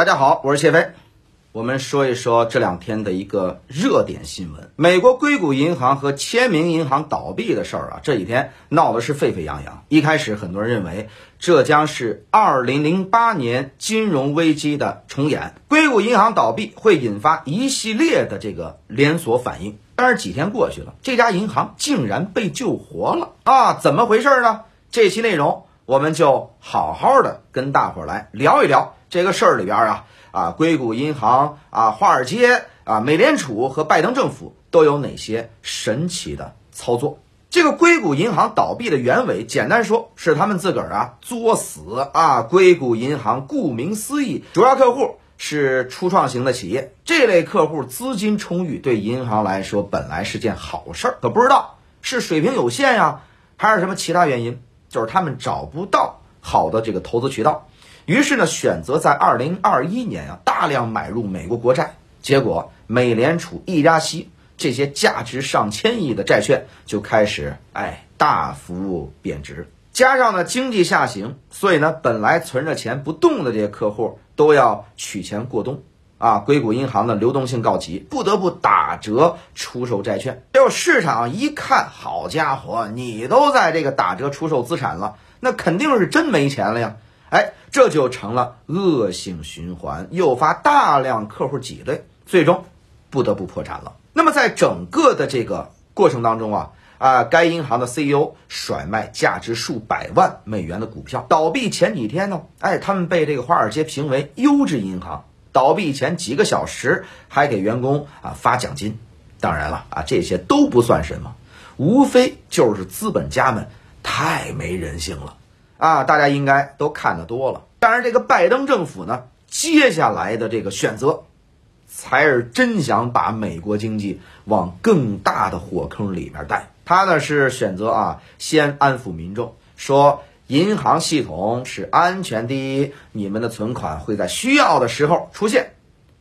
大家好，我是谢飞。我们说一说这两天的一个热点新闻：美国硅谷银行和签名银行倒闭的事儿啊，这几天闹的是沸沸扬扬。一开始，很多人认为这将是2008年金融危机的重演，硅谷银行倒闭会引发一系列的这个连锁反应。但是几天过去了，这家银行竟然被救活了啊！怎么回事呢？这期内容我们就好好的跟大伙儿来聊一聊这个事儿里边啊。啊，硅谷银行啊，华尔街啊，美联储和拜登政府都有哪些神奇的操作？这个硅谷银行倒闭的原委，简单说是他们自个儿啊作死啊。硅谷银行顾名思义，主要客户是初创型的企业，这类客户资金充裕，对银行来说本来是件好事儿，可不知道是水平有限呀，还是什么其他原因，就是他们找不到好的这个投资渠道。于是呢，选择在二零二一年啊大量买入美国国债，结果美联储一加息，这些价值上千亿的债券就开始哎大幅贬值，加上呢经济下行，所以呢本来存着钱不动的这些客户都要取钱过冬啊，硅谷银行的流动性告急，不得不打折出售债券。结果市场一看，好家伙，你都在这个打折出售资产了，那肯定是真没钱了呀。哎，这就成了恶性循环，诱发大量客户挤兑，最终不得不破产了。那么在整个的这个过程当中啊啊，该银行的 CEO 甩卖价值数百万美元的股票。倒闭前几天呢，哎，他们被这个华尔街评为优质银行。倒闭前几个小时还给员工啊发奖金。当然了啊，这些都不算什么，无非就是资本家们太没人性了。啊，大家应该都看得多了。但是，这个拜登政府呢，接下来的这个选择，才是真想把美国经济往更大的火坑里面带。他呢是选择啊，先安抚民众，说银行系统是安全第一，你们的存款会在需要的时候出现。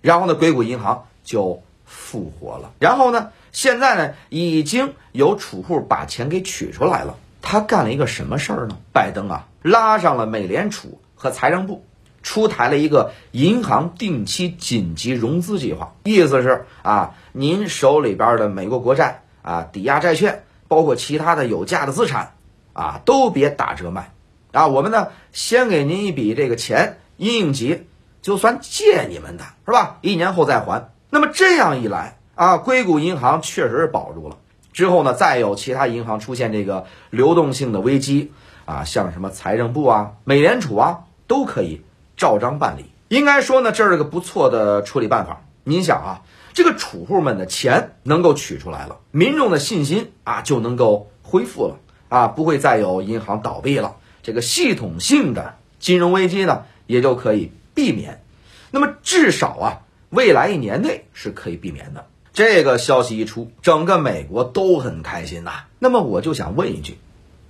然后呢，硅谷银行就复活了。然后呢，现在呢，已经有储户把钱给取出来了。他干了一个什么事儿呢？拜登啊，拉上了美联储和财政部，出台了一个银行定期紧急融资计划，意思是啊，您手里边的美国国债啊、抵押债券，包括其他的有价的资产啊，都别打折卖啊。我们呢，先给您一笔这个钱，应急就算借你们的是吧？一年后再还。那么这样一来啊，硅谷银行确实是保住了。之后呢，再有其他银行出现这个流动性的危机啊，像什么财政部啊、美联储啊，都可以照章办理。应该说呢，这是个不错的处理办法。您想啊，这个储户们的钱能够取出来了，民众的信心啊就能够恢复了啊，不会再有银行倒闭了，这个系统性的金融危机呢也就可以避免。那么至少啊，未来一年内是可以避免的。这个消息一出，整个美国都很开心呐。那么我就想问一句，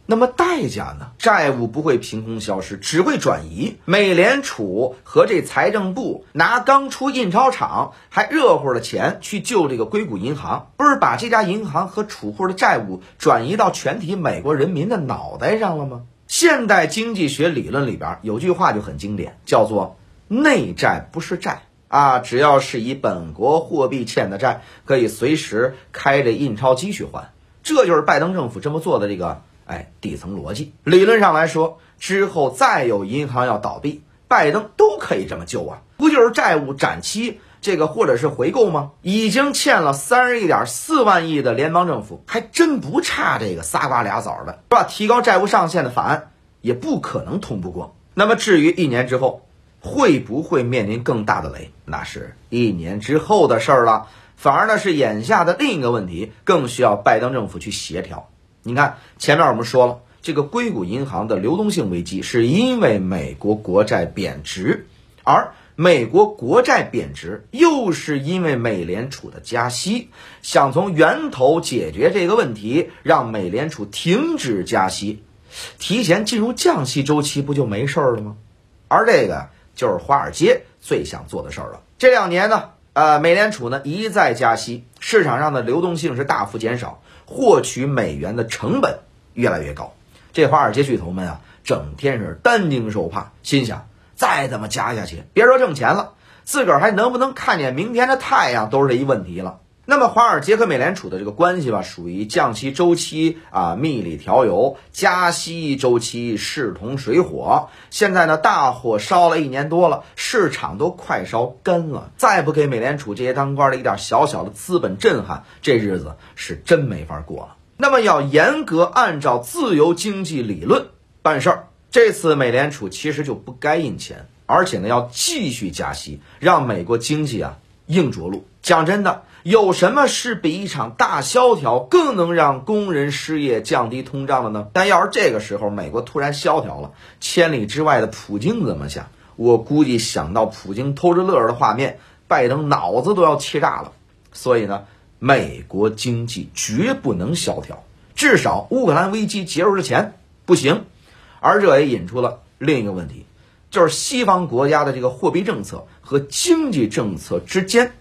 那么代价呢？债务不会凭空消失，只会转移。美联储和这财政部拿刚出印钞厂还热乎的钱去救这个硅谷银行，不是把这家银行和储户的债务转移到全体美国人民的脑袋上了吗？现代经济学理论里边有句话就很经典，叫做“内债不是债”。啊，只要是以本国货币欠的债，可以随时开着印钞机去还，这就是拜登政府这么做的这个哎底层逻辑。理论上来说，之后再有银行要倒闭，拜登都可以这么救啊，不就是债务展期这个或者是回购吗？已经欠了三十一点四万亿的联邦政府，还真不差这个仨瓜俩枣的，是吧？提高债务上限的法案也不可能通不过。那么至于一年之后。会不会面临更大的雷？那是一年之后的事儿了。反而呢，是眼下的另一个问题，更需要拜登政府去协调。你看，前面我们说了，这个硅谷银行的流动性危机是因为美国国债贬值，而美国国债贬值又是因为美联储的加息。想从源头解决这个问题，让美联储停止加息，提前进入降息周期，不就没事儿了吗？而这个。就是华尔街最想做的事儿了。这两年呢，呃，美联储呢一再加息，市场上的流动性是大幅减少，获取美元的成本越来越高。这华尔街巨头们啊，整天是担惊受怕，心想再怎么加下去，别说挣钱了，自个儿还能不能看见明天的太阳，都是这一问题了。那么华尔街和美联储的这个关系吧，属于降息周期啊，蜜里调油；加息周期势同水火。现在呢，大火烧了一年多了，市场都快烧干了。再不给美联储这些当官的一点小小的资本震撼，这日子是真没法过了。那么要严格按照自由经济理论办事儿，这次美联储其实就不该印钱，而且呢要继续加息，让美国经济啊硬着陆。讲真的。有什么是比一场大萧条更能让工人失业、降低通胀的呢？但要是这个时候美国突然萧条了，千里之外的普京怎么想？我估计想到普京偷着乐的画面，拜登脑子都要气炸了。所以呢，美国经济绝不能萧条，至少乌克兰危机结束之前不行。而这也引出了另一个问题，就是西方国家的这个货币政策和经济政策之间。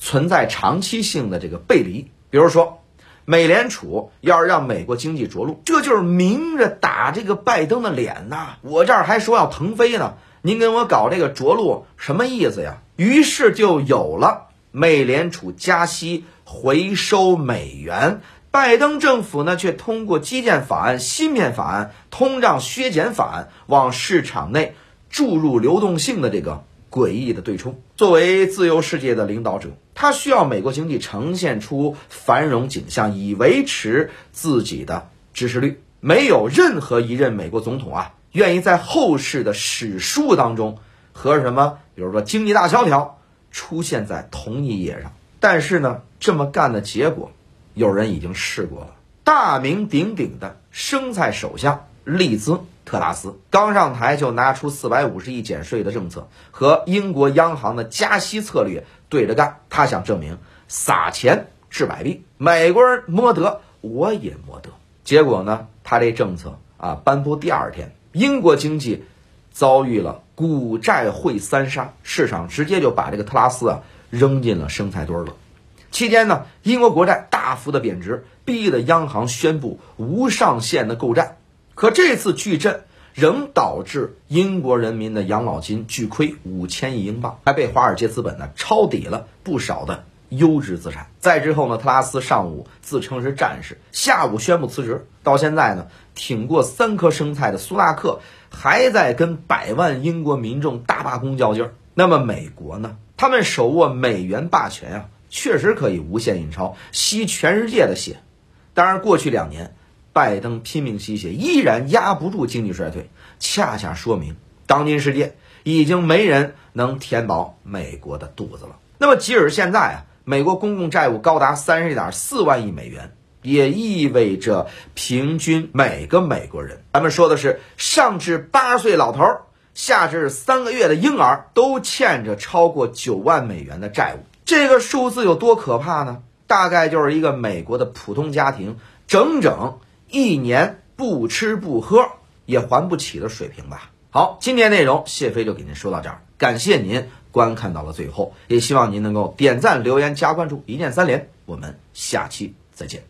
存在长期性的这个背离，比如说，美联储要是让美国经济着陆，这就是明着打这个拜登的脸呐！我这儿还说要腾飞呢，您跟我搞这个着陆什么意思呀？于是就有了美联储加息回收美元，拜登政府呢却通过基建法案、芯片法案、通胀削减法案往市场内注入流动性的这个。诡异的对冲。作为自由世界的领导者，他需要美国经济呈现出繁荣景象，以维持自己的支持率。没有任何一任美国总统啊，愿意在后世的史书当中和什么，比如说经济大萧条出现在同一页上。但是呢，这么干的结果，有人已经试过了。大名鼎鼎的生菜首相利兹。特拉斯刚上台就拿出四百五十亿减税的政策，和英国央行的加息策略对着干。他想证明撒钱治百病，美国人摸得，我也摸得。结果呢，他这政策啊颁布第二天，英国经济遭遇了股债汇三杀，市场直接就把这个特拉斯啊扔进了生菜堆了。期间呢，英国国债大幅的贬值，逼得央行宣布无上限的购债。可这次巨震仍导致英国人民的养老金巨亏五千亿英镑，还被华尔街资本呢抄底了不少的优质资产。再之后呢，特拉斯上午自称是战士，下午宣布辞职。到现在呢，挺过三颗生菜的苏纳克还在跟百万英国民众大罢工较劲儿。那么美国呢？他们手握美元霸权啊，确实可以无限印钞，吸全世界的血。当然，过去两年。拜登拼命吸血，依然压不住经济衰退，恰恰说明当今世界已经没人能填饱美国的肚子了。那么，即使现在啊，美国公共债务高达三十点四万亿美元，也意味着平均每个美国人，咱们说的是上至八十岁老头，下至三个月的婴儿，都欠着超过九万美元的债务。这个数字有多可怕呢？大概就是一个美国的普通家庭整整。一年不吃不喝也还不起的水平吧。好，今天内容谢飞就给您说到这儿，感谢您观看到了最后，也希望您能够点赞、留言、加关注，一键三连。我们下期再见。